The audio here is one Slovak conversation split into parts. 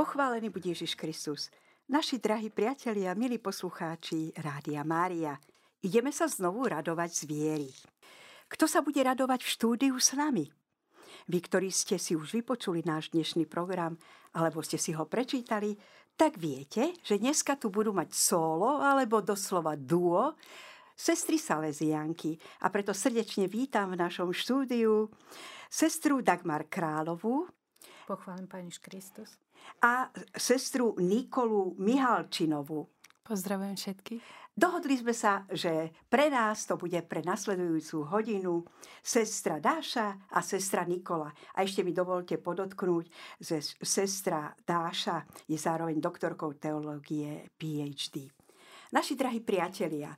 Pochválený bude Ježiš Kristus. Naši drahí priatelia, milí poslucháči Rádia Mária, ideme sa znovu radovať z viery. Kto sa bude radovať v štúdiu s nami? Vy, ktorí ste si už vypočuli náš dnešný program, alebo ste si ho prečítali, tak viete, že dneska tu budú mať solo, alebo doslova duo, sestry Salesianky. A preto srdečne vítam v našom štúdiu sestru Dagmar Královú. Pochválim Pani Kristus a sestru Nikolu Mihalčinovú. Pozdravujem všetky. Dohodli sme sa, že pre nás to bude pre nasledujúcu hodinu sestra Dáša a sestra Nikola. A ešte mi dovolte podotknúť, že sestra Dáša je zároveň doktorkou teológie PhD. Naši drahí priatelia,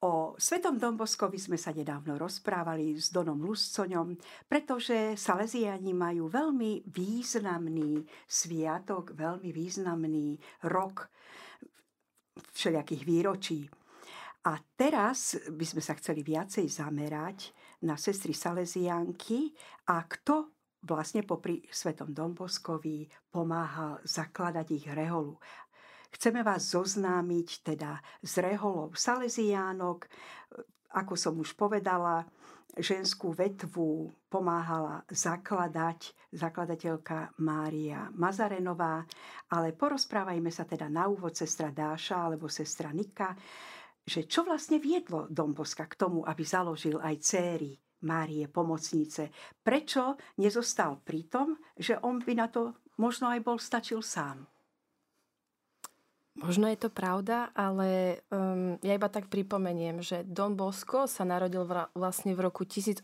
O Svetom Domboskovi sme sa nedávno rozprávali s Donom Luscoňom, pretože Salesiani majú veľmi významný sviatok, veľmi významný rok všelijakých výročí. A teraz by sme sa chceli viacej zamerať na sestry Salesianky a kto vlastne popri Svetom Domboskovi pomáhal zakladať ich reholu. Chceme vás zoznámiť teda s reholou Salesiánok. Ako som už povedala, ženskú vetvu pomáhala zakladať zakladateľka Mária Mazarenová, ale porozprávajme sa teda na úvod sestra Dáša alebo sestra Nika, že čo vlastne viedlo Domboska k tomu, aby založil aj céry Márie pomocnice. Prečo nezostal pri tom, že on by na to možno aj bol stačil sám? Možno je to pravda, ale um, ja iba tak pripomeniem, že Don Bosco sa narodil v, vlastne v roku 1815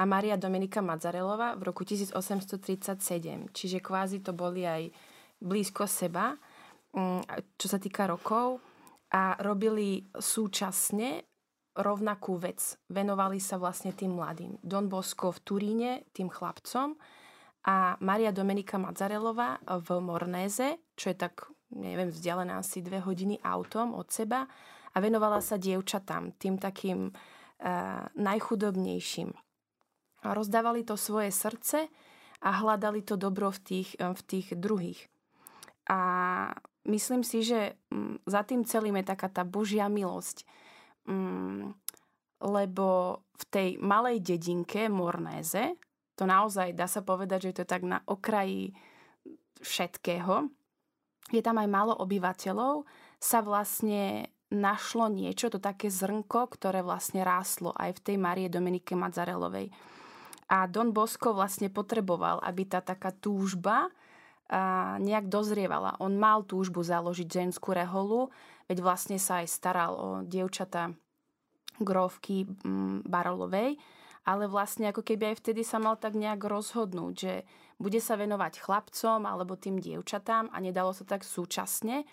a Maria Dominika Mazzarelová v roku 1837. Čiže kvázi to boli aj blízko seba, um, čo sa týka rokov a robili súčasne rovnakú vec. Venovali sa vlastne tým mladým. Don Bosco v Turíne, tým chlapcom a Maria Domenika Mazzarelová v Mornéze, čo je tak, neviem, vzdialená asi dve hodiny autom od seba a venovala sa dievčatám, tým takým uh, najchudobnejším. A rozdávali to svoje srdce a hľadali to dobro v tých, v tých druhých. A myslím si, že mm, za tým celým je taká tá Božia milosť. Mm, lebo v tej malej dedinke Mornéze, to naozaj dá sa povedať, že je to tak na okraji všetkého. Je tam aj málo obyvateľov, sa vlastne našlo niečo, to také zrnko, ktoré vlastne ráslo aj v tej Marie Dominike Mazzarelovej. A Don Bosco vlastne potreboval, aby tá taká túžba nejak dozrievala. On mal túžbu založiť ženskú reholu, veď vlastne sa aj staral o dievčata grovky Barolovej ale vlastne ako keby aj vtedy sa mal tak nejak rozhodnúť, že bude sa venovať chlapcom alebo tým dievčatám a nedalo sa tak súčasne.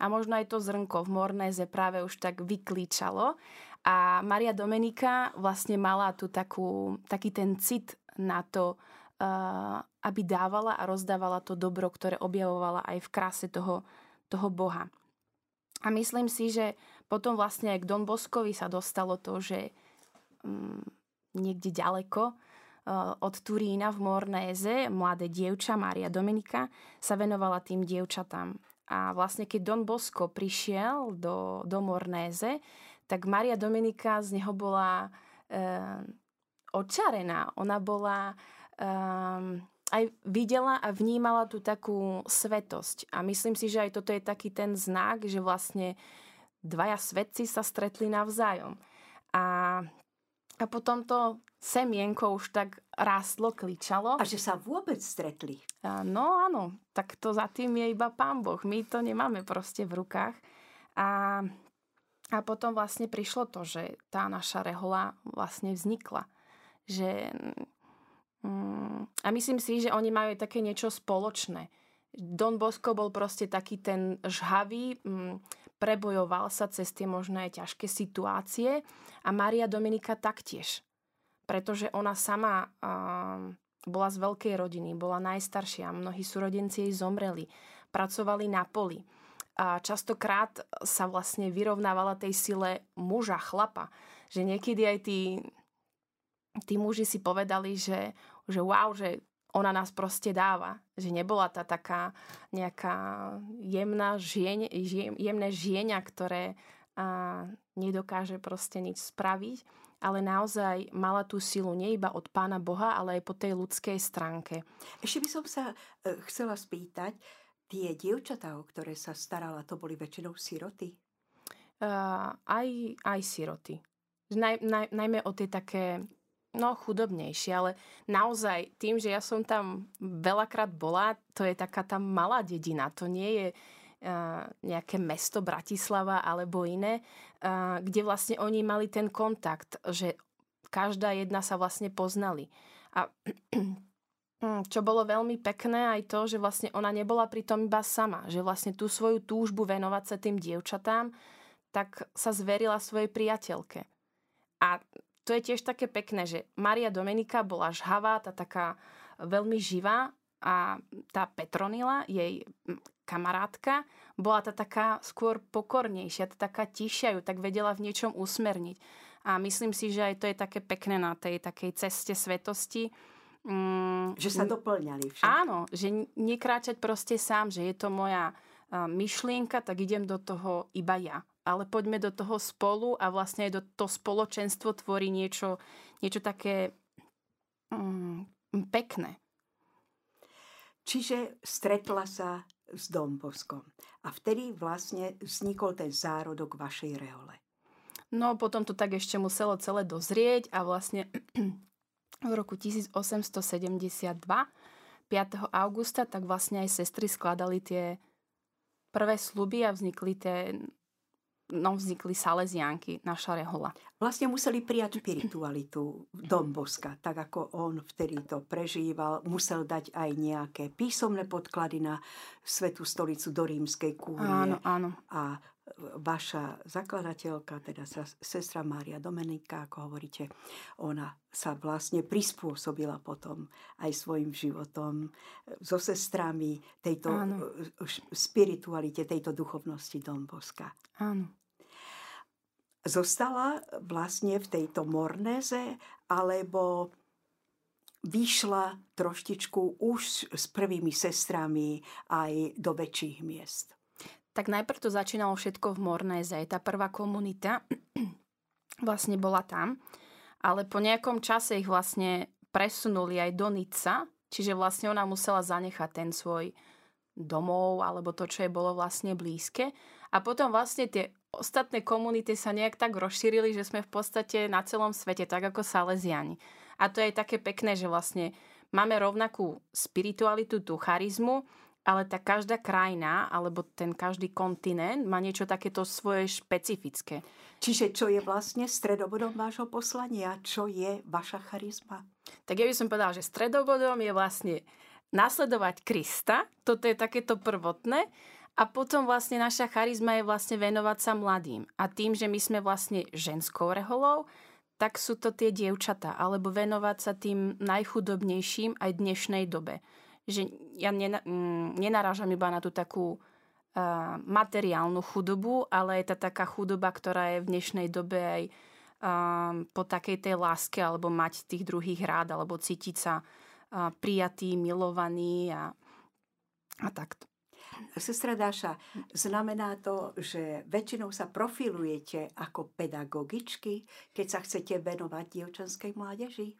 A možno aj to zrnko v Mornéze práve už tak vyklíčalo. A Maria Domenika vlastne mala tu takú, taký ten cit na to, uh, aby dávala a rozdávala to dobro, ktoré objavovala aj v kráse toho, toho Boha. A myslím si, že potom vlastne aj k Don Boskovi sa dostalo to, že um, niekde ďaleko eh, od Turína v Mornéze, mladé dievča Mária Dominika sa venovala tým dievčatám. A vlastne keď Don Bosco prišiel do, do Mornéze, tak Maria Dominika z neho bola e, očarená. Ona bola... E, aj videla a vnímala tú takú svetosť. A myslím si, že aj toto je taký ten znak, že vlastne dvaja svetci sa stretli navzájom. A a potom to semienko už tak rástlo, kličalo. A že sa vôbec stretli. No áno, tak to za tým je iba pán Boh. My to nemáme proste v rukách. A, a potom vlastne prišlo to, že tá naša rehola vlastne vznikla. Že, mm, a myslím si, že oni majú také niečo spoločné. Don Bosco bol proste taký ten žhavý, mm, prebojoval sa cez tie možné ťažké situácie a Maria Dominika taktiež. Pretože ona sama uh, bola z veľkej rodiny, bola najstaršia, mnohí súrodenci jej zomreli, pracovali na poli. A častokrát sa vlastne vyrovnávala tej sile muža, chlapa. Že niekedy aj tí, tí muži si povedali, že, že wow, že ona nás proste dáva. Že nebola tá taká nejaká jemná žieň, jemné žienia, ktoré a, nedokáže proste nič spraviť, ale naozaj mala tú silu nie iba od Pána Boha, ale aj po tej ľudskej stránke. Ešte by som sa e, chcela spýtať, tie dievčatá, o ktoré sa starala, to boli väčšinou siroty? Uh, aj, aj siroty. Naj, naj, najmä o tie také no, chudobnejšie, ale naozaj tým, že ja som tam veľakrát bola, to je taká tá malá dedina, to nie je uh, nejaké mesto Bratislava alebo iné, uh, kde vlastne oni mali ten kontakt, že každá jedna sa vlastne poznali. A čo bolo veľmi pekné aj to, že vlastne ona nebola pri tom iba sama, že vlastne tú svoju túžbu venovať sa tým dievčatám, tak sa zverila svojej priateľke. A to je tiež také pekné, že Maria Domenika bola žhavá, tá taká veľmi živá a tá Petronila, jej kamarátka, bola tá taká skôr pokornejšia, tá taká tišia ju, tak vedela v niečom usmerniť. A myslím si, že aj to je také pekné na tej takej ceste svetosti. Mm, že sa doplňali však. Áno, že nekráčať proste sám, že je to moja myšlienka, tak idem do toho iba ja ale poďme do toho spolu a vlastne aj do to spoločenstvo tvorí niečo, niečo také mm, pekné. Čiže stretla sa s Domboskom a vtedy vlastne vznikol ten zárodok vašej rehole. No potom to tak ešte muselo celé dozrieť a vlastne v roku 1872 5. augusta tak vlastne aj sestry skladali tie prvé sluby a vznikli tie no, vznikli Salesianky, naša rehola. Vlastne museli prijať spiritualitu Domboska, tak ako on vtedy to prežíval. Musel dať aj nejaké písomné podklady na Svetú stolicu do rímskej kúrie. Áno, áno. A vaša zakladateľka, teda sestra Mária Domenika, ako hovoríte, ona sa vlastne prispôsobila potom aj svojim životom e, so sestrami tejto Áno. E, spiritualite, tejto duchovnosti Domboska. Áno zostala vlastne v tejto Mornéze, alebo vyšla troštičku už s prvými sestrami aj do väčších miest. Tak najprv to začínalo všetko v Mornéze. Tá prvá komunita vlastne bola tam, ale po nejakom čase ich vlastne presunuli aj do Nica, čiže vlastne ona musela zanechať ten svoj domov alebo to, čo je bolo vlastne blízke. A potom vlastne tie ostatné komunity sa nejak tak rozšírili, že sme v podstate na celom svete, tak ako Salesiani. A to je také pekné, že vlastne máme rovnakú spiritualitu, tú charizmu, ale tá každá krajina alebo ten každý kontinent má niečo takéto svoje špecifické. Čiže čo je vlastne stredobodom vášho poslania? Čo je vaša charizma? Tak ja by som povedala, že stredobodom je vlastne nasledovať Krista, toto je takéto prvotné, a potom vlastne naša charizma je vlastne venovať sa mladým. A tým, že my sme vlastne ženskou reholou, tak sú to tie dievčatá, alebo venovať sa tým najchudobnejším aj dnešnej dobe. Že ja mm, nenarážam iba na tú takú uh, materiálnu chudobu, ale je to taká chudoba, ktorá je v dnešnej dobe aj uh, po takej tej láske, alebo mať tých druhých rád, alebo cítiť sa uh, prijatý, milovaný a, a takto. Sestra Dáša, znamená to, že väčšinou sa profilujete ako pedagogičky, keď sa chcete venovať dievčanskej mládeži?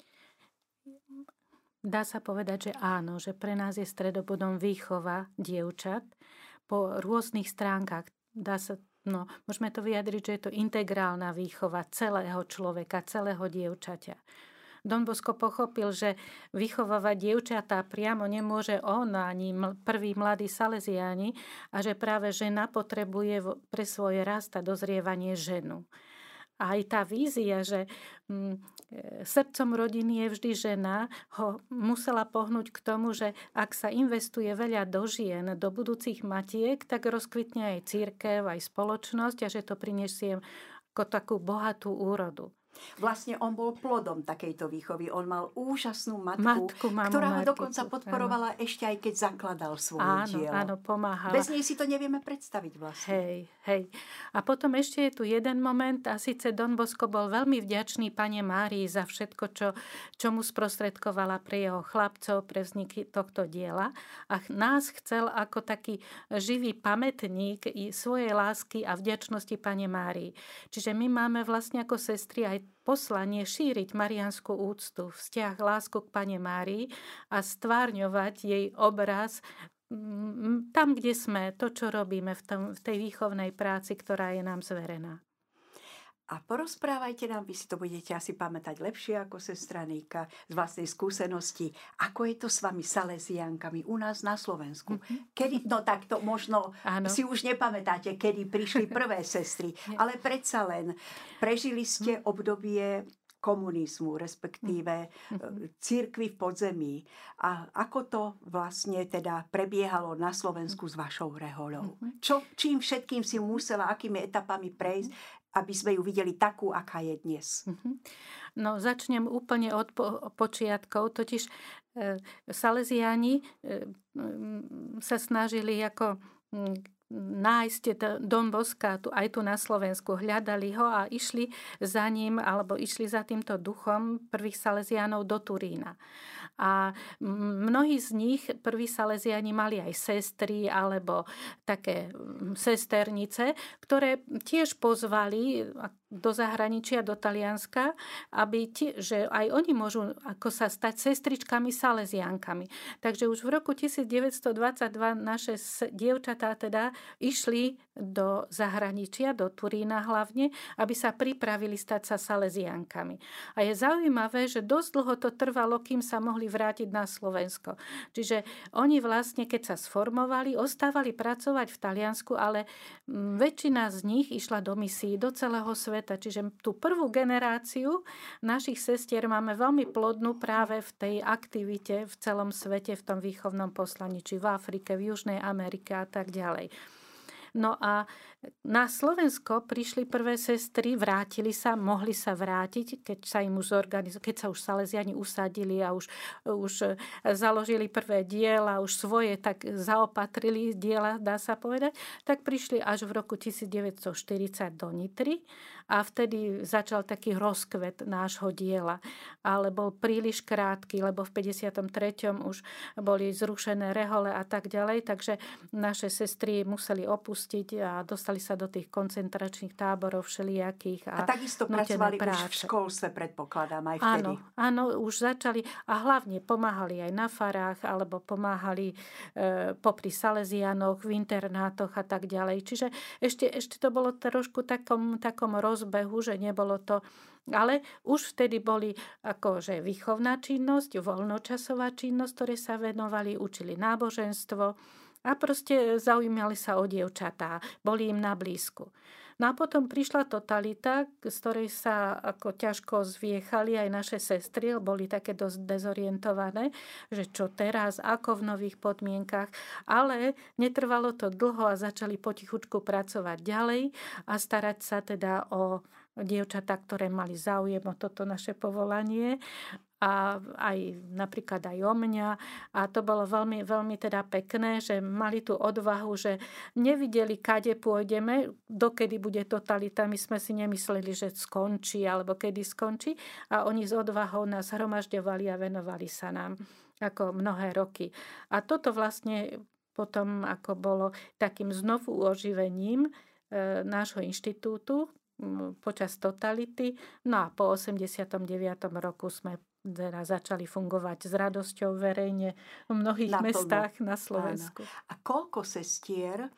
Dá sa povedať, že áno, že pre nás je stredobodom výchova dievčat po rôznych stránkach. Dá sa, no, môžeme to vyjadriť, že je to integrálna výchova celého človeka, celého dievčaťa. Don Bosco pochopil, že vychovávať dievčatá priamo nemôže on ani prvý mladý Salesiáni a že práve žena potrebuje pre svoj rast a dozrievanie ženu. A aj tá vízia, že mm, e, srdcom rodiny je vždy žena, ho musela pohnúť k tomu, že ak sa investuje veľa do žien, do budúcich matiek, tak rozkvitne aj církev, aj spoločnosť a že to prinesie ako takú bohatú úrodu. Vlastne on bol plodom takejto výchovy. On mal úžasnú matku, Matku, mamu ktorá ho dokonca podporovala ešte aj keď zakladal svoje Áno, dielo. áno, pomáhala. Bez nej si to nevieme predstaviť vlastne. Hej, hej. A potom ešte je tu jeden moment a síce Don Bosco bol veľmi vďačný pane Márii za všetko, čo, čo mu sprostredkovala pre jeho chlapcov, pre vzniky tohto diela. A nás chcel ako taký živý pamätník i svojej lásky a vďačnosti pane Márii. Čiže my máme vlastne ako sestry aj poslanie šíriť marianskú úctu, vzťah, lásku k Pane Márii a stvárňovať jej obraz mm, tam, kde sme, to, čo robíme v, tej výchovnej práci, ktorá je nám zverená. A porozprávajte nám, vy si to budete asi pamätať lepšie ako sestra Nika z vlastnej skúsenosti. Ako je to s vami salesiankami u nás na Slovensku? Kedy, no tak to možno Áno. si už nepamätáte, kedy prišli prvé sestry, ale predsa len prežili ste obdobie komunizmu, respektíve církvy v podzemí. A ako to vlastne teda prebiehalo na Slovensku s vašou rehoľou? Čo, čím všetkým si musela, akými etapami prejsť, aby sme ju videli takú, aká je dnes? No, začnem úplne od po- počiatkov, totiž e, Salesiáni e, sa snažili ako nájsť Dom Boska tu, aj tu na Slovensku. Hľadali ho a išli za ním, alebo išli za týmto duchom prvých Salesiánov do Turína. A mnohí z nich, prví Salesiani, mali aj sestry alebo také sesternice, ktoré tiež pozvali do zahraničia, do Talianska, aby tie, že aj oni môžu ako sa stať sestričkami Salesiankami. Takže už v roku 1922 naše dievčatá teda išli do zahraničia, do Turína hlavne, aby sa pripravili stať sa Salesiankami. A je zaujímavé, že dosť dlho to trvalo, kým sa mohli vrátiť na Slovensko. Čiže oni vlastne, keď sa sformovali, ostávali pracovať v Taliansku, ale väčšina z nich išla do misií do celého sveta. Čiže tú prvú generáciu našich sestier máme veľmi plodnú práve v tej aktivite v celom svete, v tom výchovnom poslaní, či v Afrike, v Južnej Amerike a tak ďalej. No a na Slovensko prišli prvé sestry, vrátili sa, mohli sa vrátiť, keď sa im už zorganizo- keď sa už Salesiani usadili a už, už založili prvé diela, už svoje tak zaopatrili diela, dá sa povedať, tak prišli až v roku 1940 do Nitry a vtedy začal taký rozkvet nášho diela. Ale bol príliš krátky, lebo v 53. už boli zrušené rehole a tak ďalej, takže naše sestry museli opustiť a dostali sa do tých koncentračných táborov všelijakých. A, a takisto pracovali už v práce. školstve, predpokladám, aj vtedy. Áno, áno, už začali a hlavne pomáhali aj na farách alebo pomáhali e, popri Salesianoch, v internátoch a tak ďalej. Čiže ešte, ešte to bolo trošku takom, takom rozbehu, že nebolo to ale už vtedy boli akože výchovná činnosť, voľnočasová činnosť, ktoré sa venovali, učili náboženstvo a proste zaujímali sa o dievčatá, boli im na blízku. No a potom prišla totalita, z ktorej sa ako ťažko zviechali aj naše sestry, boli také dosť dezorientované, že čo teraz, ako v nových podmienkach, ale netrvalo to dlho a začali potichučku pracovať ďalej a starať sa teda o dievčatá, ktoré mali záujem o toto naše povolanie a aj napríklad aj o mňa. A to bolo veľmi, veľmi teda pekné, že mali tú odvahu, že nevideli, kade pôjdeme, dokedy bude totalita. My sme si nemysleli, že skončí alebo kedy skončí. A oni s odvahou nás hromažďovali a venovali sa nám ako mnohé roky. A toto vlastne potom ako bolo takým znovu oživením e, nášho inštitútu, počas totality. No a po 89. roku sme teda začali fungovať s radosťou verejne v mnohých Naplno. mestách na Slovensku. Áno. A koľko sestier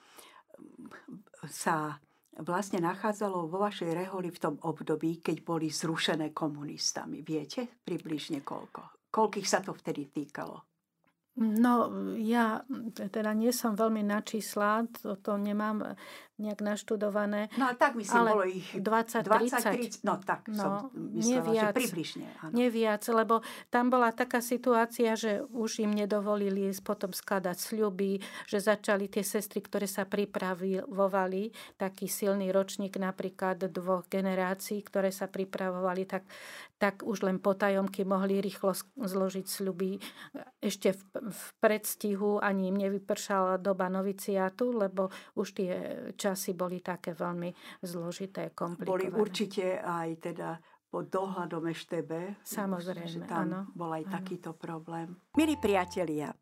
sa vlastne nachádzalo vo vašej reholi v tom období, keď boli zrušené komunistami? Viete približne koľko? Koľkých sa to vtedy týkalo? No, ja teda nie som veľmi na čísla, to, to nemám nejak naštudované. No ale tak myslím, ale bolo ich 20, 20, 30. No tak No, som myslela, neviac. že približne. Áno. Neviac, lebo tam bola taká situácia, že už im nedovolili potom skladať sľuby, že začali tie sestry, ktoré sa pripravovali, taký silný ročník napríklad dvoch generácií, ktoré sa pripravovali, tak, tak už len potajomky mohli rýchlo zložiť sľuby. Ešte v, v predstihu ani im nevypršala doba noviciátu, lebo už tie časy boli také veľmi zložité, komplikované. Boli určite aj teda pod dohľadom Eštebe. Samozrejme, že tam áno, bol aj áno. takýto problém. Milí priatelia,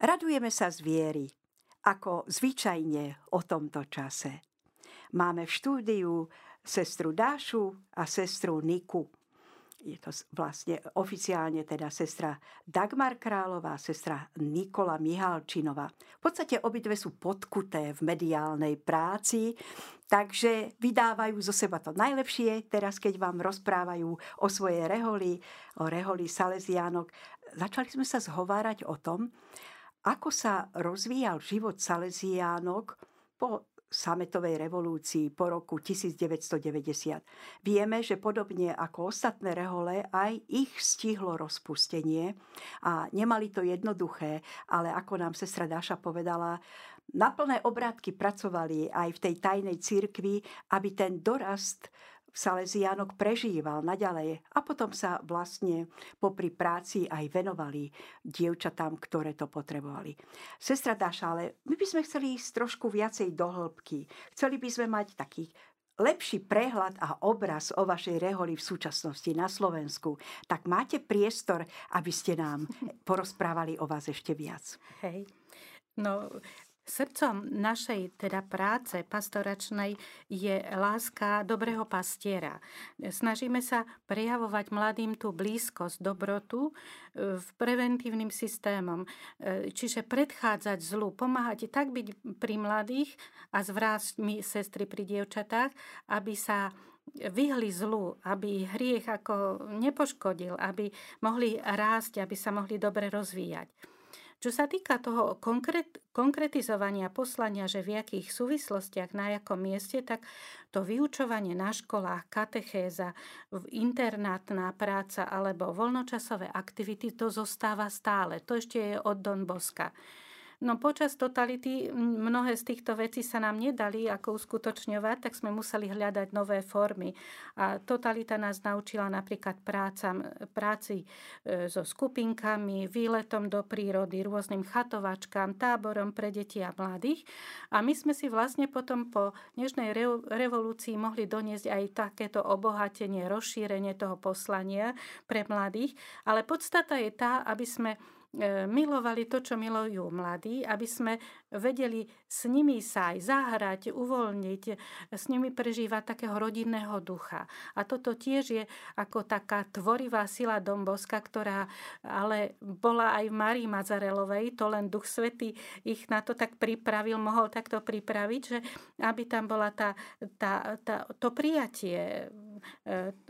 radujeme sa z viery, ako zvyčajne o tomto čase. Máme v štúdiu sestru Dášu a sestru Niku. Je to vlastne oficiálne teda sestra Dagmar Králová, sestra Nikola Mihalčinová. V podstate obidve sú podkuté v mediálnej práci, takže vydávajú zo seba to najlepšie. Teraz, keď vám rozprávajú o svojej reholi, o reholi Salesiánok, začali sme sa zhovárať o tom, ako sa rozvíjal život Salesiánok po sametovej revolúcii po roku 1990. Vieme, že podobne ako ostatné rehole, aj ich stihlo rozpustenie a nemali to jednoduché, ale ako nám sestra Dáša povedala, na plné obrátky pracovali aj v tej tajnej cirkvi, aby ten dorast Salesiánok prežíval naďalej a potom sa vlastne popri práci aj venovali dievčatám, ktoré to potrebovali. Sestra Dáša, ale my by sme chceli ísť trošku viacej do hĺbky. Chceli by sme mať taký lepší prehľad a obraz o vašej reholi v súčasnosti na Slovensku. Tak máte priestor, aby ste nám porozprávali o vás ešte viac. Hej. No, srdcom našej teda práce pastoračnej je láska dobrého pastiera. Snažíme sa prejavovať mladým tú blízkosť, dobrotu e, v preventívnym systémom. E, Čiže predchádzať zlu, pomáhať tak byť pri mladých a zvrášť my sestry pri dievčatách, aby sa vyhli zlu, aby hriech ako nepoškodil, aby mohli rásť, aby sa mohli dobre rozvíjať. Čo sa týka toho konkrét, konkretizovania poslania, že v akých súvislostiach, na jakom mieste, tak to vyučovanie na školách, katechéza, internátna práca alebo voľnočasové aktivity, to zostáva stále. To ešte je od Don Boska. No počas totality mnohé z týchto vecí sa nám nedali ako uskutočňovať, tak sme museli hľadať nové formy. A totalita nás naučila napríklad prácam, práci e, so skupinkami, výletom do prírody, rôznym chatovačkám, táborom pre deti a mladých. A my sme si vlastne potom po dnešnej re- revolúcii mohli doniesť aj takéto obohatenie, rozšírenie toho poslania pre mladých. Ale podstata je tá, aby sme milovali to, čo milujú mladí, aby sme vedeli s nimi sa aj zahrať, uvoľniť, s nimi prežívať takého rodinného ducha. A toto tiež je ako taká tvorivá sila Domboska, ktorá ale bola aj v Marii Mazarelovej, to len Duch Svetý ich na to tak pripravil, mohol takto pripraviť, že aby tam bola tá, tá, tá, to prijatie, e,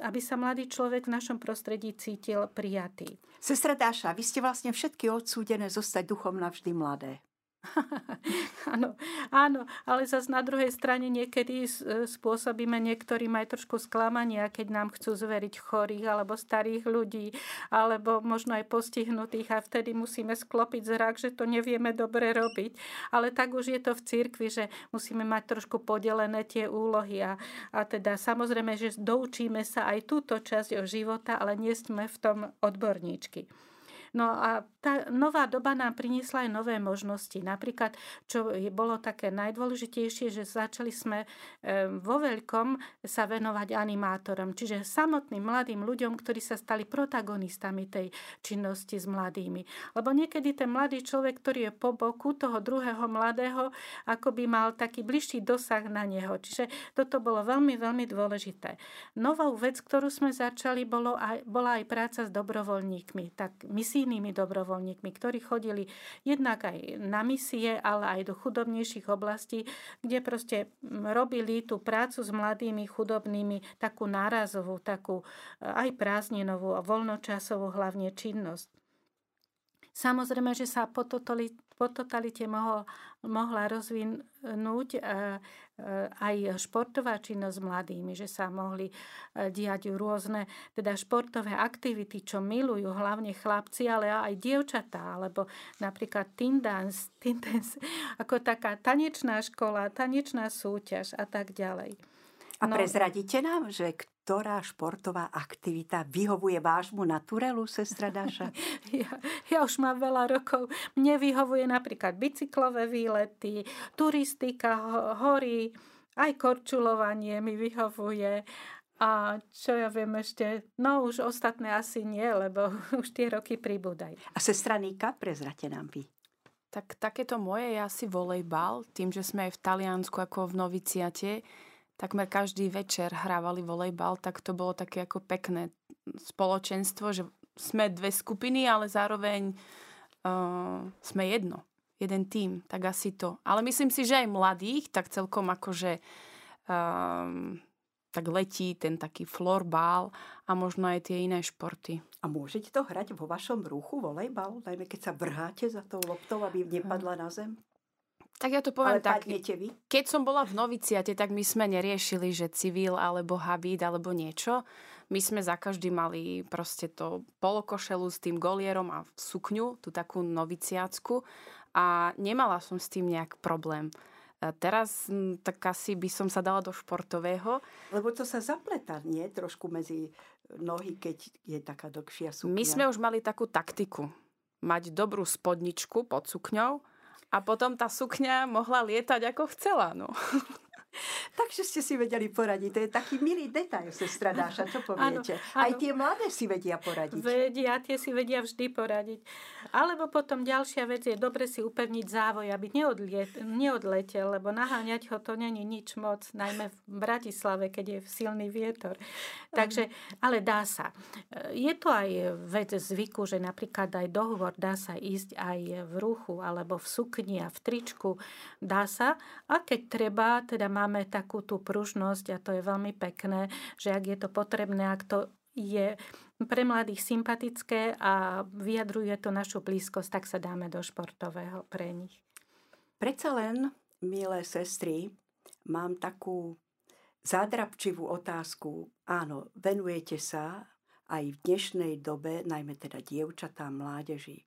aby sa mladý človek v našom prostredí cítil prijatý. Sestra Dáša, vy ste vlastne všetky odsúdené zostať duchom navždy mladé. áno, áno, ale zase na druhej strane niekedy e, spôsobíme niektorým aj trošku sklamania, keď nám chcú zveriť chorých alebo starých ľudí, alebo možno aj postihnutých a vtedy musíme sklopiť zrak, že to nevieme dobre robiť. Ale tak už je to v cirkvi, že musíme mať trošku podelené tie úlohy a, a teda samozrejme, že doučíme sa aj túto časť o života, ale nie sme v tom odborníčky. No a tá nová doba nám priniesla aj nové možnosti. Napríklad, čo bolo také najdôležitejšie, že začali sme vo veľkom sa venovať animátorom, čiže samotným mladým ľuďom, ktorí sa stali protagonistami tej činnosti s mladými. Lebo niekedy ten mladý človek, ktorý je po boku toho druhého mladého, ako by mal taký bližší dosah na neho. Čiže toto bolo veľmi, veľmi dôležité. Novou vec, ktorú sme začali, bolo aj, bola aj práca s dobrovoľníkmi, tak misijnými dobrovoľníkmi, ktorí chodili jednak aj na misie, ale aj do chudobnejších oblastí, kde proste robili tú prácu s mladými chudobnými, takú nárazovú, takú e, aj prázdninovú a voľnočasovú hlavne činnosť. Samozrejme, že sa po, totali, po totalite mohol, mohla rozvinúť e, e, aj športová činnosť s mladými, že sa mohli e, diať rôzne teda športové aktivity, čo milujú hlavne chlapci, ale aj dievčatá, alebo napríklad teen dance, teen dance ako taká tanečná škola, tanečná súťaž a tak ďalej. A no, prezradíte nám, že ktorá športová aktivita vyhovuje vášmu naturelu, sestra Dáša? Ja, ja už mám veľa rokov. Mne vyhovuje napríklad bicyklové výlety, turistika, hory, aj korčulovanie mi vyhovuje. A čo ja viem ešte, no už ostatné asi nie, lebo už tie roky pribúdajú. A sestra Nika, prezrate nám vy. Tak takéto moje je asi volejbal, tým, že sme aj v Taliansku ako v noviciate, takmer každý večer hrávali volejbal, tak to bolo také ako pekné spoločenstvo, že sme dve skupiny, ale zároveň uh, sme jedno, jeden tým, tak asi to. Ale myslím si, že aj mladých, tak celkom akože um, tak letí ten taký florbal a možno aj tie iné športy. A môžete to hrať vo vašom ruchu, volejbal, najmä keď sa vrháte za tou loptou, aby nepadla na zem? Tak ja to poviem Ale tak. vy? Keď som bola v noviciate, tak my sme neriešili, že civil alebo habit alebo niečo. My sme za každý mali proste to polokošelu s tým golierom a sukňu, tú takú noviciácku a nemala som s tým nejak problém. A teraz tak asi by som sa dala do športového. Lebo to sa zapletá, nie? Trošku medzi nohy, keď je taká dlhšia sukňa. My sme už mali takú taktiku. Mať dobrú spodničku pod sukňou, a potom tá sukňa mohla lietať ako chcela. No. Takže ste si vedeli poradiť. To je taký milý detail, sestra Dáša, čo poviete? Ano, ano. Aj tie mladé si vedia poradiť. Vedia, tie si vedia vždy poradiť. Alebo potom ďalšia vec je dobre si upevniť závoj, aby neodliet, neodletel, lebo naháňať ho to není nič moc, najmä v Bratislave, keď je silný vietor. Takže, ale dá sa. Je to aj vec zvyku, že napríklad aj dohovor dá sa ísť aj v ruchu, alebo v sukni a v tričku. Dá sa. A keď treba, teda máme takú tú pružnosť a to je veľmi pekné, že ak je to potrebné, ak to je pre mladých sympatické a vyjadruje to našu blízkosť, tak sa dáme do športového pre nich. Predsa len, milé sestry, mám takú zádrapčivú otázku. Áno, venujete sa aj v dnešnej dobe, najmä teda dievčatá, mládeži.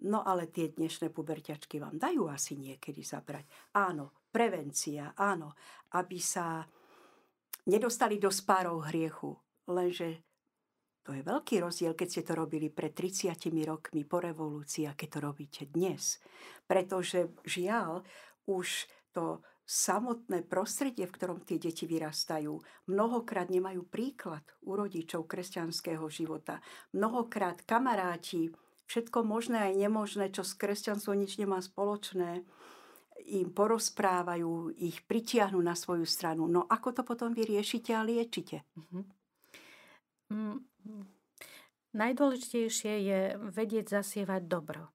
No ale tie dnešné puberťačky vám dajú asi niekedy zabrať. Áno, prevencia, áno, aby sa nedostali do spárov hriechu. Lenže to je veľký rozdiel, keď ste to robili pred 30 rokmi po revolúcii a keď to robíte dnes. Pretože žiaľ, už to samotné prostredie, v ktorom tie deti vyrastajú, mnohokrát nemajú príklad u rodičov kresťanského života. Mnohokrát kamaráti, všetko možné aj nemožné, čo s kresťanstvom nič nemá spoločné, im porozprávajú, ich pritiahnu na svoju stranu. No ako to potom vyriešite a liečite? Mm-hmm. Mm, najdôležitejšie je vedieť zasievať dobro.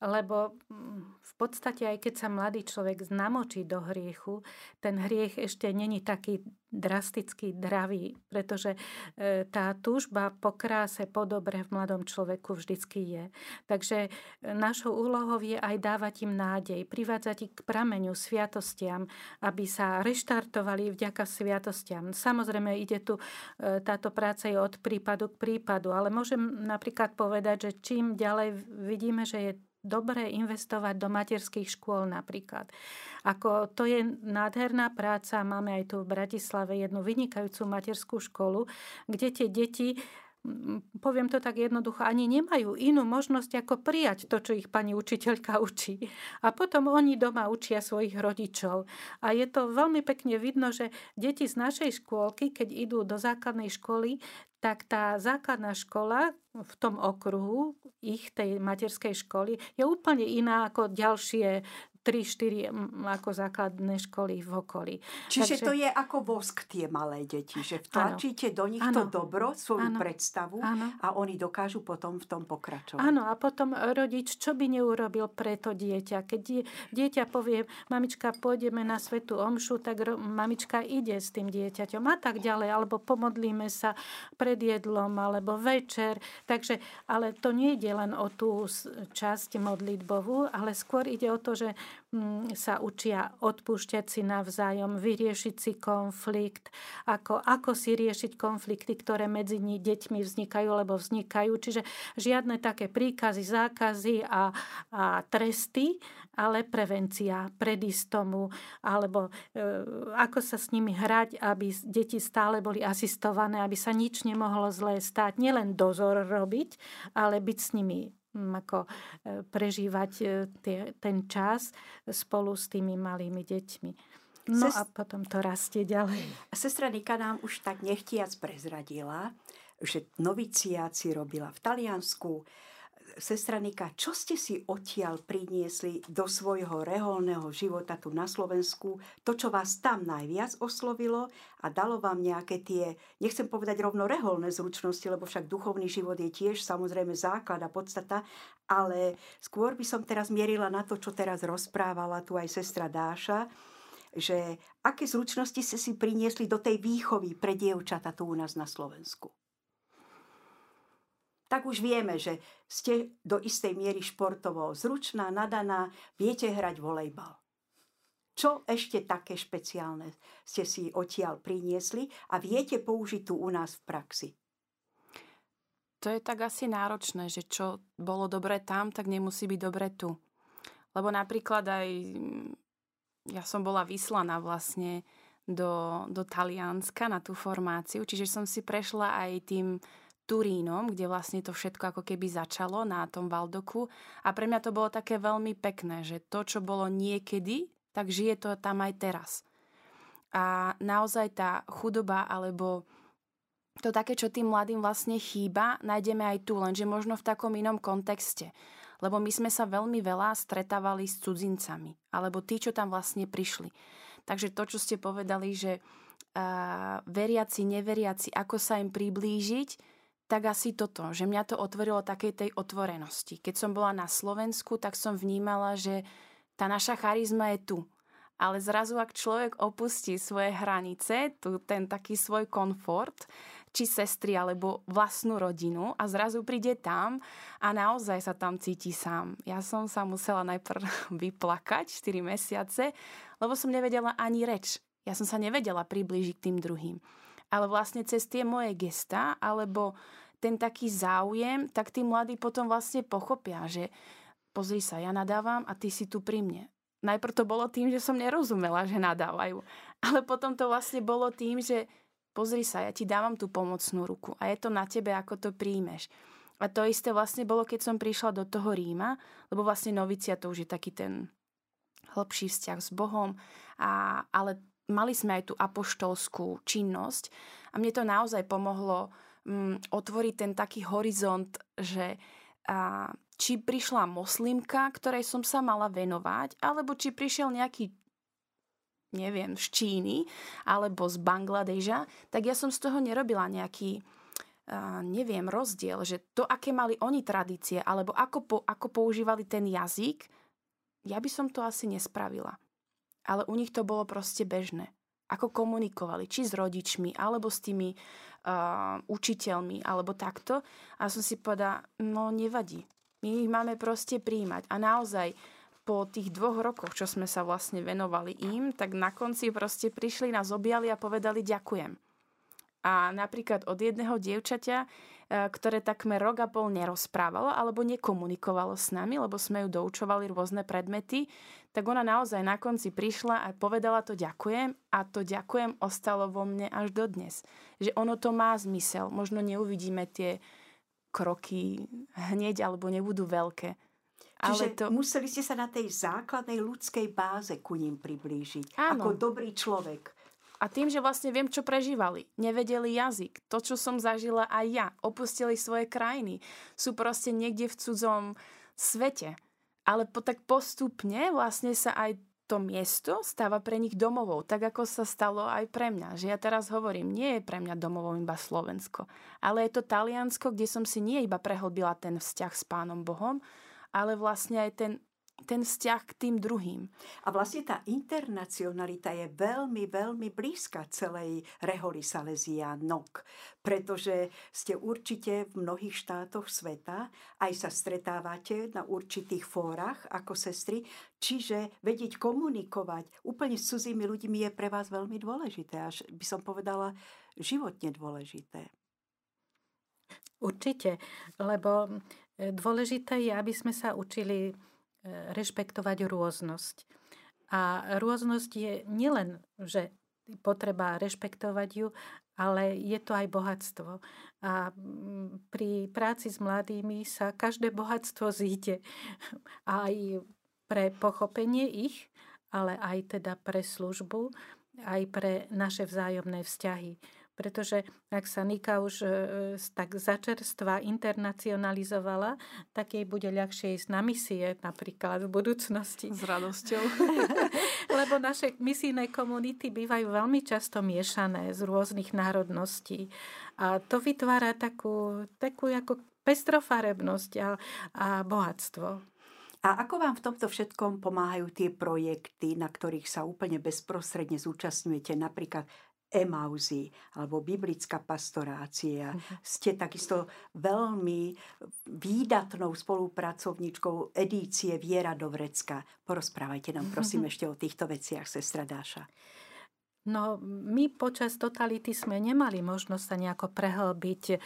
Lebo mm, v podstate, aj keď sa mladý človek znamočí do hriechu, ten hriech ešte není taký drasticky dravý, pretože e, tá túžba po kráse, po dobre v mladom človeku vždycky je. Takže e, našou úlohou je aj dávať im nádej, privádzať ich k prameňu, sviatostiam, aby sa reštartovali vďaka sviatostiam. Samozrejme, ide tu, e, táto práca je od prípadu k prípadu, ale môžem napríklad povedať, že čím ďalej vidíme, že je dobre investovať do materských škôl napríklad. Ako to je nádherná práca, máme aj tu v Bratislave jednu vynikajúcu materskú školu, kde tie deti poviem to tak jednoducho, ani nemajú inú možnosť ako prijať to, čo ich pani učiteľka učí. A potom oni doma učia svojich rodičov. A je to veľmi pekne vidno, že deti z našej škôlky, keď idú do základnej školy, tak tá základná škola v tom okruhu ich tej materskej školy je úplne iná ako ďalšie 3-4 ako základné školy v okolí. Čiže Takže... to je ako vosk tie malé deti, že vtlačíte do nich ano. to dobro, svoju ano. predstavu ano. a oni dokážu potom v tom pokračovať. Áno, a potom rodič, čo by neurobil pre to dieťa? Keď dieťa povie, mamička, pôjdeme na svetú omšu, tak mamička ide s tým dieťaťom a tak ďalej, alebo pomodlíme sa pred jedlom, alebo večer. Takže, ale to nie ide len o tú časť modlitbovú, ale skôr ide o to, že sa učia odpúšťať si navzájom, vyriešiť si konflikt, ako, ako si riešiť konflikty, ktoré medzi deťmi vznikajú, lebo vznikajú. Čiže žiadne také príkazy, zákazy a, a tresty, ale prevencia, predísť tomu, alebo e, ako sa s nimi hrať, aby deti stále boli asistované, aby sa nič nemohlo zlé stať. Nielen dozor robiť, ale byť s nimi ako e, prežívať e, tie, ten čas spolu s tými malými deťmi. No Sest... a potom to rastie ďalej. Sestra Nika nám už tak nechtiac prezradila, že noviciát si robila v Taliansku, Sestra Nika, čo ste si odtiaľ priniesli do svojho reholného života tu na Slovensku? To, čo vás tam najviac oslovilo a dalo vám nejaké tie, nechcem povedať rovno reholné zručnosti, lebo však duchovný život je tiež samozrejme základ a podstata, ale skôr by som teraz mierila na to, čo teraz rozprávala tu aj sestra Dáša, že aké zručnosti ste si priniesli do tej výchovy pre dievčata tu u nás na Slovensku? Tak už vieme, že ste do istej miery športovo zručná, nadaná, viete hrať volejbal. Čo ešte také špeciálne ste si odtiaľ priniesli a viete použiť tu u nás v praxi? To je tak asi náročné, že čo bolo dobre tam, tak nemusí byť dobre tu. Lebo napríklad aj ja som bola vyslaná vlastne do, do Talianska na tú formáciu, čiže som si prešla aj tým Turínom, kde vlastne to všetko ako keby začalo na tom Valdoku. A pre mňa to bolo také veľmi pekné, že to, čo bolo niekedy, tak žije to tam aj teraz. A naozaj tá chudoba alebo to také, čo tým mladým vlastne chýba, nájdeme aj tu, lenže možno v takom inom kontexte. Lebo my sme sa veľmi veľa stretávali s cudzincami, alebo tí, čo tam vlastne prišli. Takže to, čo ste povedali, že uh, veriaci, neveriaci, ako sa im priblížiť, tak asi toto, že mňa to otvorilo takej tej otvorenosti. Keď som bola na Slovensku, tak som vnímala, že tá naša charizma je tu. Ale zrazu, ak človek opustí svoje hranice, tu ten taký svoj komfort, či sestry alebo vlastnú rodinu a zrazu príde tam a naozaj sa tam cíti sám. Ja som sa musela najprv vyplakať 4 mesiace, lebo som nevedela ani reč. Ja som sa nevedela priblížiť k tým druhým. Ale vlastne cez tie moje gesta alebo ten taký záujem, tak tí mladí potom vlastne pochopia, že pozri sa, ja nadávam a ty si tu pri mne. Najprv to bolo tým, že som nerozumela, že nadávajú. Ale potom to vlastne bolo tým, že pozri sa, ja ti dávam tú pomocnú ruku a je to na tebe, ako to príjmeš. A to isté vlastne bolo, keď som prišla do toho Ríma, lebo vlastne novicia to už je taký ten hlbší vzťah s Bohom, a, ale mali sme aj tú apoštolskú činnosť a mne to naozaj pomohlo mm, otvoriť ten taký horizont, že a, či prišla moslimka, ktorej som sa mala venovať, alebo či prišiel nejaký neviem, z Číny alebo z Bangladeža, tak ja som z toho nerobila nejaký neviem, rozdiel, že to, aké mali oni tradície, alebo ako, po, ako používali ten jazyk, ja by som to asi nespravila. Ale u nich to bolo proste bežné. Ako komunikovali, či s rodičmi, alebo s tými učiteľmi alebo takto. A som si povedala, no nevadí. My ich máme proste príjmať. A naozaj po tých dvoch rokoch, čo sme sa vlastne venovali im, tak na konci proste prišli, nás objali a povedali ďakujem. A napríklad od jedného dievčaťa ktoré takmer rok a pol nerozprávalo alebo nekomunikovalo s nami, lebo sme ju doučovali rôzne predmety, tak ona naozaj na konci prišla a povedala to ďakujem a to ďakujem ostalo vo mne až do dnes. Že ono to má zmysel. Možno neuvidíme tie kroky hneď alebo nebudú veľké. Čiže Ale to... museli ste sa na tej základnej ľudskej báze ku ním priblížiť. Áno. Ako dobrý človek. A tým, že vlastne viem, čo prežívali. Nevedeli jazyk. To, čo som zažila aj ja. Opustili svoje krajiny. Sú proste niekde v cudzom svete. ale po, tak postupne vlastne sa aj to miesto stáva pre nich domovou, tak ako sa stalo aj pre mňa. Že ja teraz hovorím, nie je pre mňa domovou iba Slovensko, ale je to Taliansko, kde som si nie iba prehlbila ten vzťah s Pánom Bohom, ale vlastne aj ten ten vzťah k tým druhým. A vlastne tá internacionalita je veľmi, veľmi blízka celej reholi Salesianok, pretože ste určite v mnohých štátoch sveta, aj sa stretávate na určitých fórach ako sestry, čiže vedieť komunikovať úplne s cudzími ľuďmi je pre vás veľmi dôležité, až by som povedala životne dôležité. Určite, lebo e, dôležité je, aby sme sa učili rešpektovať rôznosť. A rôznosť je nielen, že potreba rešpektovať ju, ale je to aj bohatstvo. A pri práci s mladými sa každé bohatstvo zíde. Aj pre pochopenie ich, ale aj teda pre službu, aj pre naše vzájomné vzťahy pretože ak sa Nika už e, tak začerstva internacionalizovala, tak jej bude ľahšie ísť na misie napríklad v budúcnosti. S radosťou. Lebo naše misijné komunity bývajú veľmi často miešané z rôznych národností. A to vytvára takú, takú ako pestrofarebnosť a, a bohatstvo. A ako vám v tomto všetkom pomáhajú tie projekty, na ktorých sa úplne bezprostredne zúčastňujete, napríklad Emauzy alebo biblická pastorácia. Uh-huh. Ste takisto veľmi výdatnou spolupracovníčkou edície Viera do Vrecka. Porozprávajte nám prosím ešte o týchto veciach, sestra Dáša. No, my počas totality sme nemali možnosť sa nejako prehlbiť e,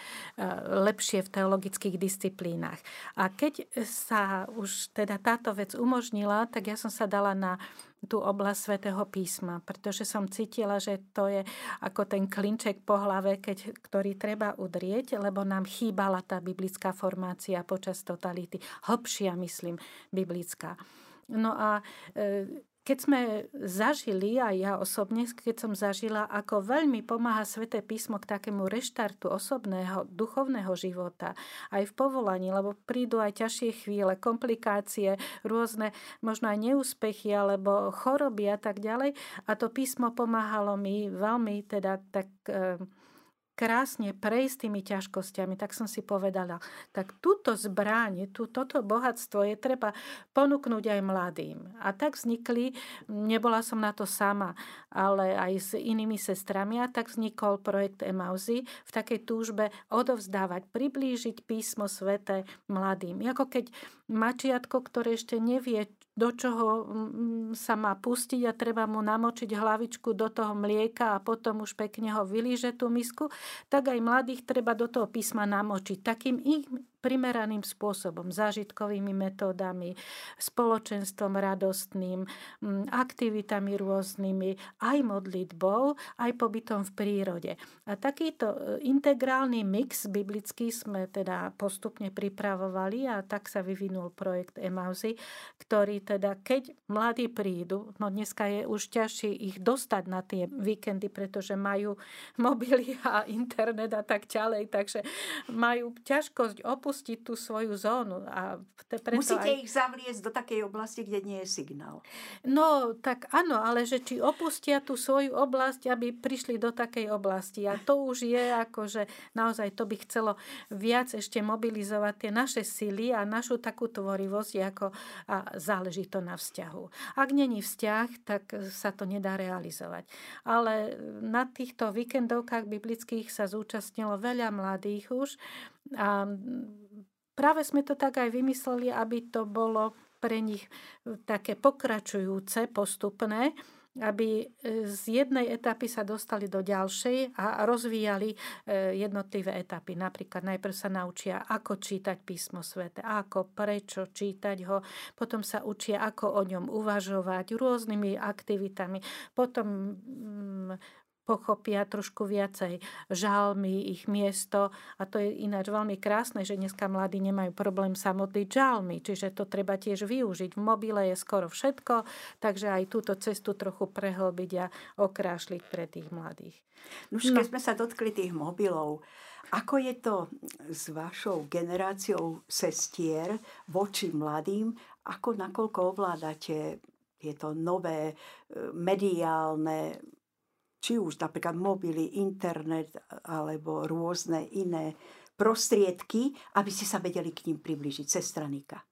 lepšie v teologických disciplínach. A keď sa už teda táto vec umožnila, tak ja som sa dala na tú oblasť svätého písma, pretože som cítila, že to je ako ten klinček po hlave, keď, ktorý treba udrieť, lebo nám chýbala tá biblická formácia počas totality. Hlbšia, myslím, biblická. No a e, keď sme zažili, a ja osobne, keď som zažila, ako veľmi pomáha Sveté písmo k takému reštartu osobného, duchovného života, aj v povolaní, lebo prídu aj ťažšie chvíle, komplikácie, rôzne možno aj neúspechy alebo choroby a tak ďalej. A to písmo pomáhalo mi veľmi teda tak... E, krásne prejsť tými ťažkosťami, tak som si povedala, tak túto zbraň, tú, toto bohatstvo je treba ponúknuť aj mladým. A tak vznikli, nebola som na to sama, ale aj s inými sestrami, a tak vznikol projekt Emauzy v takej túžbe odovzdávať, priblížiť písmo svete mladým. Ako keď mačiatko, ktoré ešte nevie, do čoho mm, sa má pustiť a treba mu namočiť hlavičku do toho mlieka a potom už pekne ho vylíže tú misku, tak aj mladých treba do toho písma namočiť. Takým primeraným spôsobom, zážitkovými metódami, spoločenstvom radostným, aktivitami rôznymi, aj modlitbou, aj pobytom v prírode. A takýto e, integrálny mix biblický sme teda postupne pripravovali a tak sa vyvinul projekt Emauzy, ktorý teda, keď mladí prídu, no dneska je už ťažšie ich dostať na tie víkendy, pretože majú mobily a internet a tak ďalej, takže majú ťažkosť opustiť opustiť tú svoju zónu. A preto Musíte aj... ich zavliecť do takej oblasti, kde nie je signál. No, tak áno, ale že či opustia tú svoju oblasť, aby prišli do takej oblasti. A to už je ako, že naozaj to by chcelo viac ešte mobilizovať tie naše sily a našu takú tvorivosť, ako a záleží to na vzťahu. Ak není vzťah, tak sa to nedá realizovať. Ale na týchto víkendovkách biblických sa zúčastnilo veľa mladých už a práve sme to tak aj vymysleli, aby to bolo pre nich také pokračujúce, postupné, aby e, z jednej etapy sa dostali do ďalšej a rozvíjali e, jednotlivé etapy. Napríklad najprv sa naučia, ako čítať písmo svete, ako, prečo čítať ho, potom sa učia, ako o ňom uvažovať rôznymi aktivitami, potom mm, pochopia trošku viacej žalmy, ich miesto. A to je ináč veľmi krásne, že dneska mladí nemajú problém sa modliť žalmy, čiže to treba tiež využiť. V mobile je skoro všetko, takže aj túto cestu trochu prehlbiť a okrášliť pre tých mladých. No už keď no. sme sa dotkli tých mobilov, ako je to s vašou generáciou sestier voči mladým Ako nakoľko ovládate tieto nové e, mediálne, či už napríklad mobily, internet alebo rôzne iné prostriedky, aby ste sa vedeli k ním približiť, sestranika?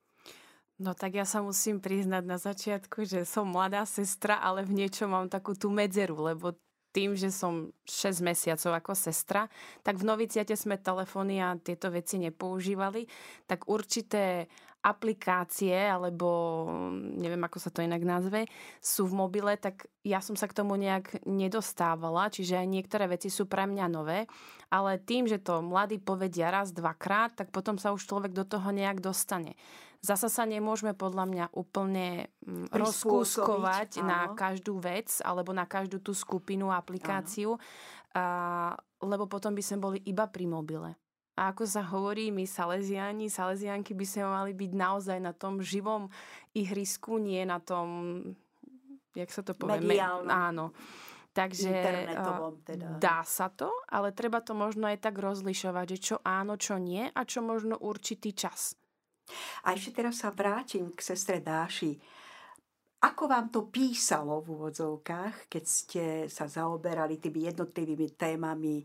No tak ja sa musím priznať na začiatku, že som mladá sestra, ale v niečom mám takú tú medzeru, lebo tým, že som 6 mesiacov ako sestra, tak v noviciate sme telefóny a tieto veci nepoužívali, tak určité aplikácie, alebo neviem, ako sa to inak nazve, sú v mobile, tak ja som sa k tomu nejak nedostávala, čiže aj niektoré veci sú pre mňa nové, ale tým, že to mladí povedia raz, dvakrát, tak potom sa už človek do toho nejak dostane. Zasa sa nemôžeme podľa mňa úplne mm, rozkúskovať na každú vec alebo na každú tú skupinu, aplikáciu, a, lebo potom by sme boli iba pri mobile. A ako sa hovorí, my Salesiani, Salesianky by sme mali byť naozaj na tom živom ihrisku, nie na tom, jak sa to povie? Mediálno. Áno. Takže teda. dá sa to, ale treba to možno aj tak rozlišovať, že čo áno, čo nie a čo možno určitý čas. A ešte teraz sa vrátim k sestre Dáši. Ako vám to písalo v úvodzovkách, keď ste sa zaoberali tými jednotlivými témami e,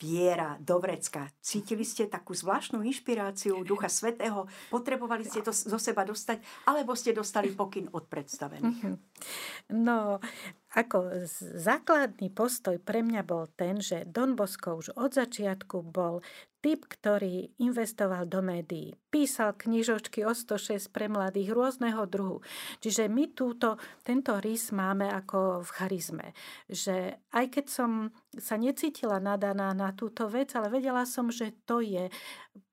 viera, dovrecka? Cítili ste takú zvláštnu inšpiráciu Ducha Svetého? Potrebovali ste to zo seba dostať? Alebo ste dostali pokyn od predstavených? Mhm. No, ako základný postoj pre mňa bol ten, že Don Bosco už od začiatku bol typ, ktorý investoval do médií. Písal knižočky o 106 pre mladých rôzneho druhu. Čiže my túto, tento rys máme ako v charizme. Že aj keď som sa necítila nadaná na túto vec, ale vedela som, že to je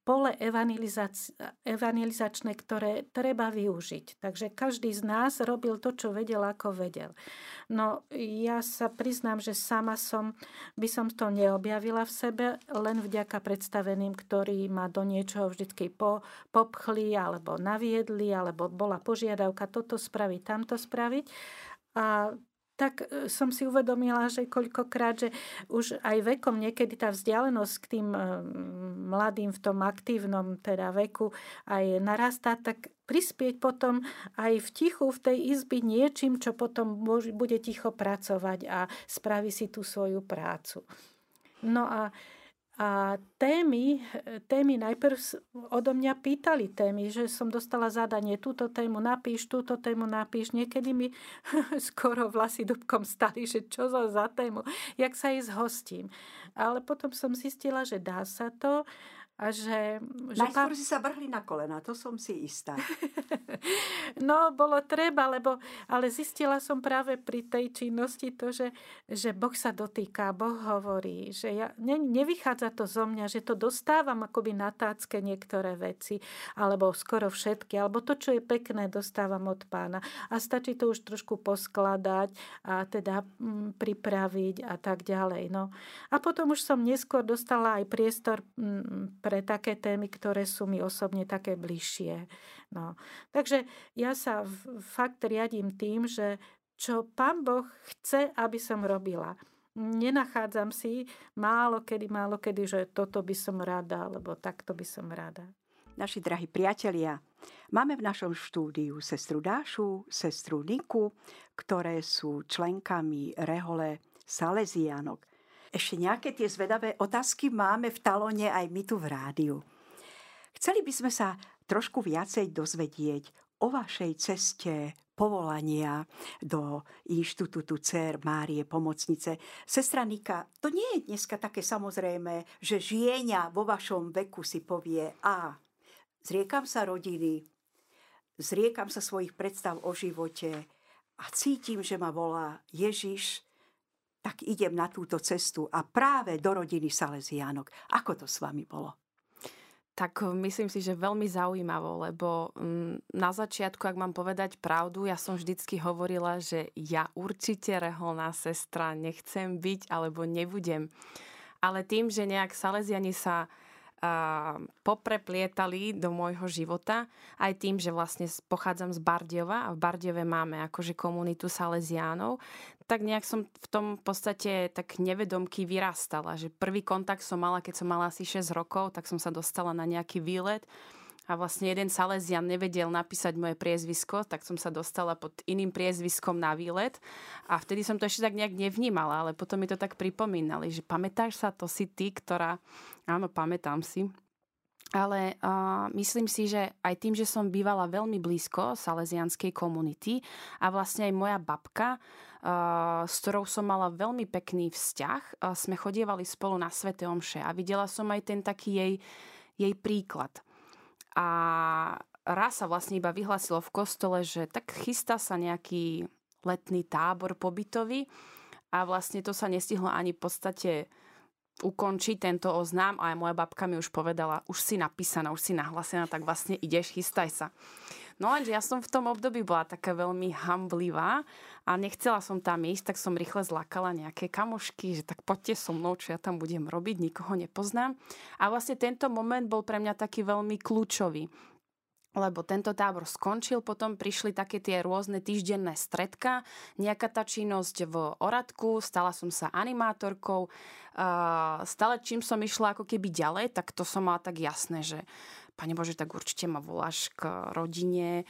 pole evangelizačné, ktoré treba využiť. Takže každý z nás robil to, čo vedel, ako vedel. No ja sa priznám, že sama som, by som to neobjavila v sebe, len vďaka predstaveným, ktorí ma do niečoho vždy po, popchli, alebo naviedli, alebo bola požiadavka toto spraviť, tamto spraviť. A tak e, som si uvedomila, že koľkokrát, že už aj vekom niekedy tá vzdialenosť k tým e, mladým v tom aktívnom teda veku aj narastá, tak prispieť potom aj v tichu v tej izby niečím, čo potom bude ticho pracovať a spraví si tú svoju prácu. No a a témy, témy najprv odo mňa pýtali témy, že som dostala zadanie, túto tému napíš, túto tému napíš. Niekedy mi skoro vlasy dubkom stali, že čo za, za tému, jak sa jej zhostím. Ale potom som zistila, že dá sa to a že... že Najskôr pán... si sa vrhli na kolena, to som si istá. no, bolo treba, lebo, ale zistila som práve pri tej činnosti to, že, že Boh sa dotýka, Boh hovorí, že ja, ne, nevychádza to zo mňa, že to dostávam akoby na tácke niektoré veci, alebo skoro všetky, alebo to, čo je pekné, dostávam od pána. A stačí to už trošku poskladať a teda m, mm, pripraviť a tak ďalej. No. A potom už som neskôr dostala aj priestor m, mm, pre také témy, ktoré sú mi osobne také bližšie. No. Takže ja sa fakt riadím tým, že čo Pán Boh chce, aby som robila. Nenachádzam si málo kedy, málo kedy, že toto by som rada, alebo takto by som rada. Naši drahí priatelia, máme v našom štúdiu sestru Dášu, sestru Niku, ktoré sú členkami Rehole Salesianok. Ešte nejaké tie zvedavé otázky máme v talone aj my tu v rádiu. Chceli by sme sa trošku viacej dozvedieť o vašej ceste povolania do Inštitútu CER Márie Pomocnice. Sestra Nika, to nie je dneska také samozrejme, že žienia vo vašom veku si povie a zriekam sa rodiny, zriekam sa svojich predstav o živote a cítim, že ma volá Ježiš tak idem na túto cestu a práve do rodiny Salesiánok. Ako to s vami bolo? Tak eh, myslím si, že veľmi zaujímavo, lebo mm, na začiatku, ak mám povedať pravdu, ja som vždycky hovorila, že ja určite reholná sestra nechcem byť alebo nebudem. Ale tým, že nejak Salesiani sa popreplietali do môjho života, aj tým, že vlastne pochádzam z Bardiova a v Bardiove máme akože komunitu Salesiánov, tak nejak som v tom v podstate tak nevedomky vyrastala, že prvý kontakt som mala, keď som mala asi 6 rokov, tak som sa dostala na nejaký výlet a vlastne jeden Salesian nevedel napísať moje priezvisko, tak som sa dostala pod iným priezviskom na výlet a vtedy som to ešte tak nejak nevnímala, ale potom mi to tak pripomínali, že pamätáš sa, to si ty, ktorá... Áno, pamätám si. Ale uh, myslím si, že aj tým, že som bývala veľmi blízko salesianskej komunity a vlastne aj moja babka, uh, s ktorou som mala veľmi pekný vzťah, uh, sme chodievali spolu na Svete Omše a videla som aj ten taký jej, jej príklad. A raz sa vlastne iba vyhlasilo v kostole, že tak chystá sa nejaký letný tábor pobytový a vlastne to sa nestihlo ani v podstate ukončiť tento oznám a aj moja babka mi už povedala, už si napísaná, už si nahlasená, tak vlastne ideš, chystaj sa. No lenže ja som v tom období bola taká veľmi hamblivá a nechcela som tam ísť, tak som rýchle zlakala nejaké kamošky, že tak poďte so mnou, čo ja tam budem robiť, nikoho nepoznám. A vlastne tento moment bol pre mňa taký veľmi kľúčový lebo tento tábor skončil, potom prišli také tie rôzne týždenné stredka, nejaká tá činnosť v Oradku, stala som sa animátorkou, stále čím som išla ako keby ďalej, tak to som mala tak jasné, že Pane Bože, tak určite ma voláš k rodine,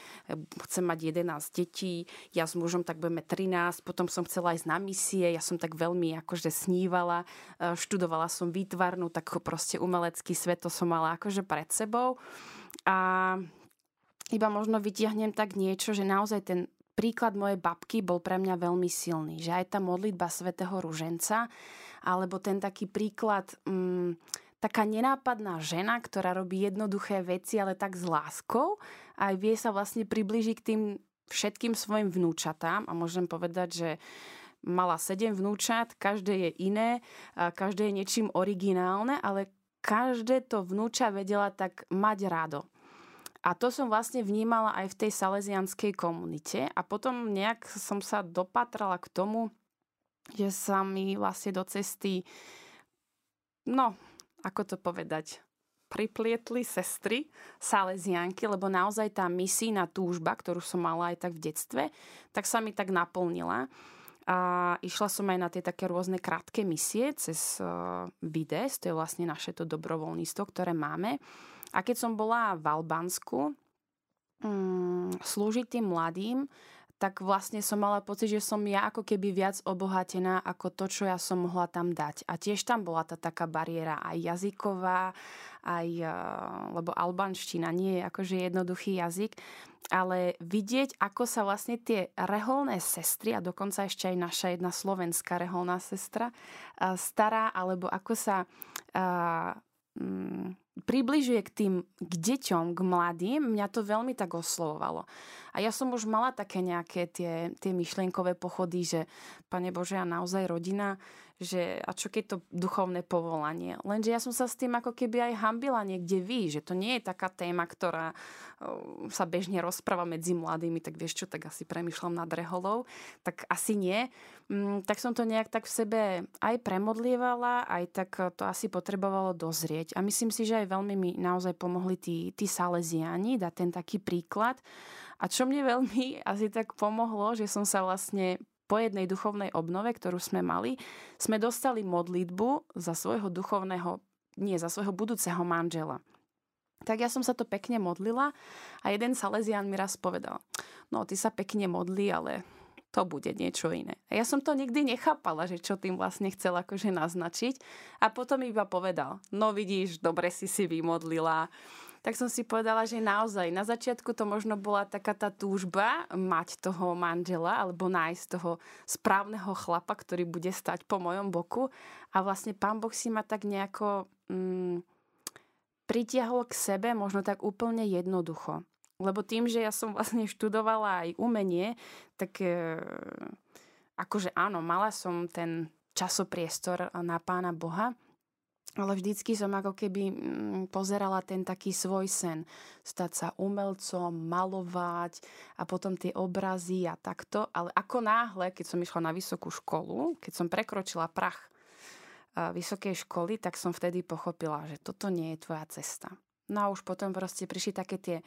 chcem mať 11 detí, ja s mužom tak budeme 13, potom som chcela ísť na misie, ja som tak veľmi akože snívala, študovala som výtvarnú, tak proste umelecký svet to som mala akože pred sebou. A iba možno vytiahnem tak niečo, že naozaj ten príklad mojej babky bol pre mňa veľmi silný, že aj tá modlitba svätého Ruženca, alebo ten taký príklad... Mm, taká nenápadná žena, ktorá robí jednoduché veci, ale tak s láskou a vie sa vlastne približiť k tým všetkým svojim vnúčatám a môžem povedať, že mala sedem vnúčat, každé je iné, každé je niečím originálne, ale každé to vnúča vedela tak mať rado. A to som vlastne vnímala aj v tej salesianskej komunite a potom nejak som sa dopatrala k tomu, že sa mi vlastne do cesty no, ako to povedať, priplietli sestry Salesianky, lebo naozaj tá misína túžba, ktorú som mala aj tak v detstve, tak sa mi tak naplnila. A išla som aj na tie také rôzne krátke misie cez uh, Vides, to je vlastne naše to dobrovoľníctvo, ktoré máme. A keď som bola v Albánsku um, slúžiť tým mladým, tak vlastne som mala pocit, že som ja ako keby viac obohatená ako to, čo ja som mohla tam dať. A tiež tam bola tá taká bariéra aj jazyková, aj, eh, lebo albanština nie je akože jednoduchý jazyk, ale vidieť, ako sa vlastne tie reholné sestry, a dokonca ešte aj naša jedna slovenská reholná sestra, eh, stará, alebo ako sa uh, približuje k tým, k deťom, k mladým, mňa to veľmi tak oslovovalo. A ja som už mala také nejaké tie, tie myšlienkové pochody, že Pane Bože, a naozaj rodina, že a čo keď to duchovné povolanie. Lenže ja som sa s tým ako keby aj hambila niekde vy, že to nie je taká téma, ktorá sa bežne rozpráva medzi mladými, tak vieš čo, tak asi premyšľam nad reholou, tak asi nie. Mm, tak som to nejak tak v sebe aj premodlievala, aj tak to asi potrebovalo dozrieť. A myslím si, že aj veľmi mi naozaj pomohli tí, tí salesiani, dať ten taký príklad. A čo mne veľmi asi tak pomohlo, že som sa vlastne po jednej duchovnej obnove, ktorú sme mali, sme dostali modlitbu za svojho duchovného, nie, za svojho budúceho manžela. Tak ja som sa to pekne modlila a jeden Salesian mi raz povedal, no ty sa pekne modli, ale to bude niečo iné. A ja som to nikdy nechápala, že čo tým vlastne chcel akože naznačiť. A potom iba povedal, no vidíš, dobre si si vymodlila, tak som si povedala, že naozaj na začiatku to možno bola taká tá túžba mať toho manžela alebo nájsť toho správneho chlapa, ktorý bude stať po mojom boku. A vlastne pán Boh si ma tak nejako mm, pritiahol k sebe možno tak úplne jednoducho. Lebo tým, že ja som vlastne študovala aj umenie, tak e, akože áno, mala som ten časopriestor na pána Boha, ale vždycky som ako keby mm, pozerala ten taký svoj sen. Stať sa umelcom, malovať a potom tie obrazy a takto. Ale ako náhle, keď som išla na vysokú školu, keď som prekročila prach vysokej školy, tak som vtedy pochopila, že toto nie je tvoja cesta. No a už potom proste prišli také tie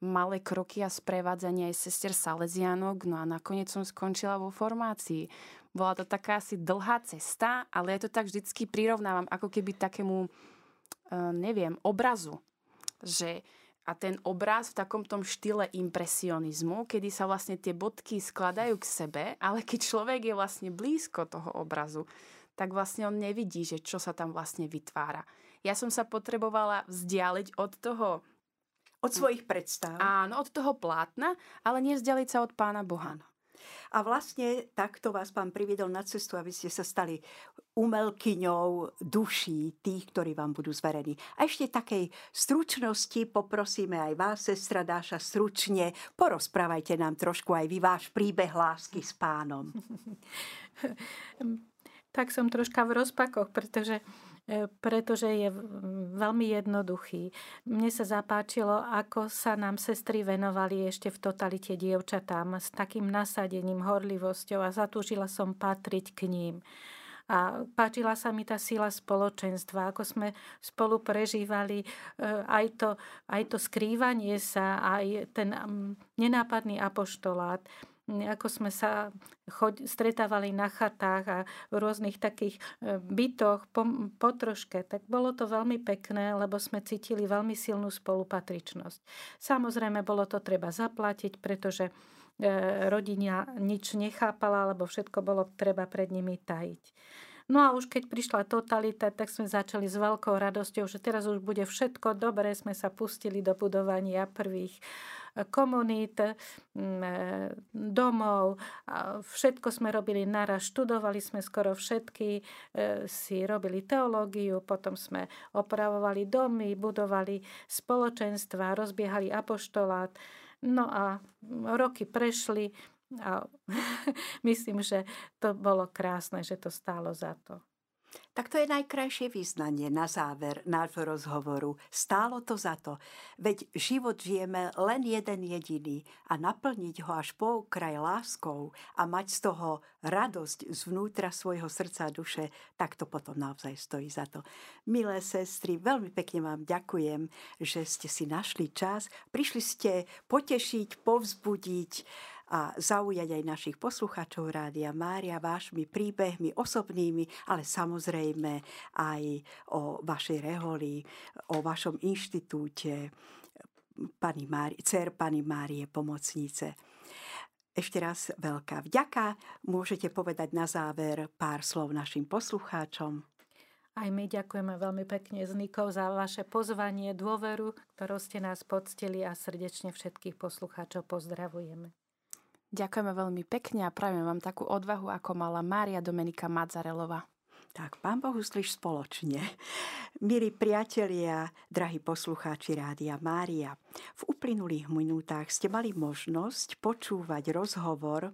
malé kroky a sprevádzanie aj sestier Salesianok, no a nakoniec som skončila vo formácii. Bola to taká asi dlhá cesta, ale ja to tak vždycky prirovnávam ako keby takému, e, neviem, obrazu. Že a ten obraz v takom tom štýle impresionizmu, kedy sa vlastne tie bodky skladajú k sebe, ale keď človek je vlastne blízko toho obrazu, tak vlastne on nevidí, že čo sa tam vlastne vytvára. Ja som sa potrebovala vzdialiť od toho od svojich predstav. Áno, od toho plátna, ale nevzdialiť sa od Pána Boha. A vlastne takto vás pán priviedol na cestu, aby ste sa stali umelkyňou duší tých, ktorí vám budú zverení. A ešte takej stručnosti poprosíme aj vás, sestra Dáša, stručne porozprávajte nám trošku aj vy váš príbeh lásky s pánom. tak som troška v rozpakoch, pretože pretože je veľmi jednoduchý. Mne sa zapáčilo, ako sa nám sestry venovali ešte v totalite dievčatám s takým nasadením, horlivosťou a zatúžila som patriť k ním. A páčila sa mi tá sila spoločenstva, ako sme spolu prežívali e, aj to, aj to skrývanie sa, aj ten nenápadný apoštolát ako sme sa choď, stretávali na chatách a v rôznych takých e, bytoch po, po troške, tak bolo to veľmi pekné, lebo sme cítili veľmi silnú spolupatričnosť. Samozrejme, bolo to treba zaplatiť, pretože e, rodina nič nechápala, lebo všetko bolo treba pred nimi tajiť. No a už keď prišla totalita, tak sme začali s veľkou radosťou, že teraz už bude všetko dobré. Sme sa pustili do budovania prvých komunít, mm, e, domov. Všetko sme robili naraz, študovali sme skoro všetky, e, si robili teológiu, potom sme opravovali domy, budovali spoločenstva, rozbiehali apoštolát. No a roky prešli a myslím, že to bolo krásne, že to stálo za to. Tak to je najkrajšie význanie na záver nášho rozhovoru. Stálo to za to. Veď život žijeme len jeden jediný a naplniť ho až po kraj láskou a mať z toho radosť zvnútra svojho srdca a duše, tak to potom naozaj stojí za to. Milé sestry, veľmi pekne vám ďakujem, že ste si našli čas. Prišli ste potešiť, povzbudiť a zaujať aj našich poslucháčov Rádia Mária vášmi príbehmi osobnými, ale samozrejme aj o vašej reholi, o vašom inštitúte pani Mári, dcer pani Márie Pomocnice. Ešte raz veľká vďaka. Môžete povedať na záver pár slov našim poslucháčom. Aj my ďakujeme veľmi pekne z Nikov za vaše pozvanie, dôveru, ktorou ste nás poctili a srdečne všetkých poslucháčov pozdravujeme. Ďakujeme veľmi pekne a prajem vám takú odvahu, ako mala Mária Domenika Mazarelova. Tak, pán Boh uslyš spoločne. Milí priatelia, drahí poslucháči Rádia Mária, v uplynulých minútach ste mali možnosť počúvať rozhovor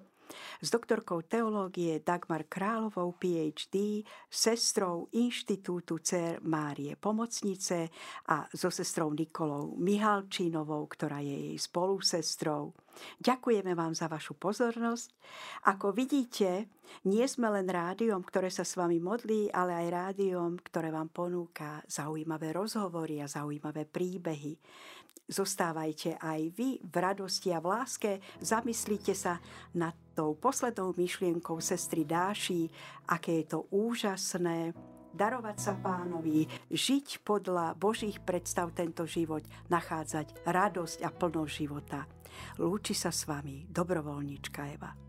s doktorkou teológie Dagmar Královou PhD, sestrou Inštitútu CER Márie Pomocnice a so sestrou Nikolou Mihalčínovou, ktorá je jej spolusestrou. Ďakujeme vám za vašu pozornosť. Ako vidíte, nie sme len rádiom, ktoré sa s vami modlí, ale aj rádiom, ktoré vám ponúka zaujímavé rozhovory a zaujímavé príbehy. Zostávajte aj vy v radosti a v láske, zamyslite sa nad tou poslednou myšlienkou sestry Dáši, aké je to úžasné, darovať sa pánovi, žiť podľa Božích predstav tento život, nachádzať radosť a plnosť života. Lúči sa s vami dobrovoľníčka Eva.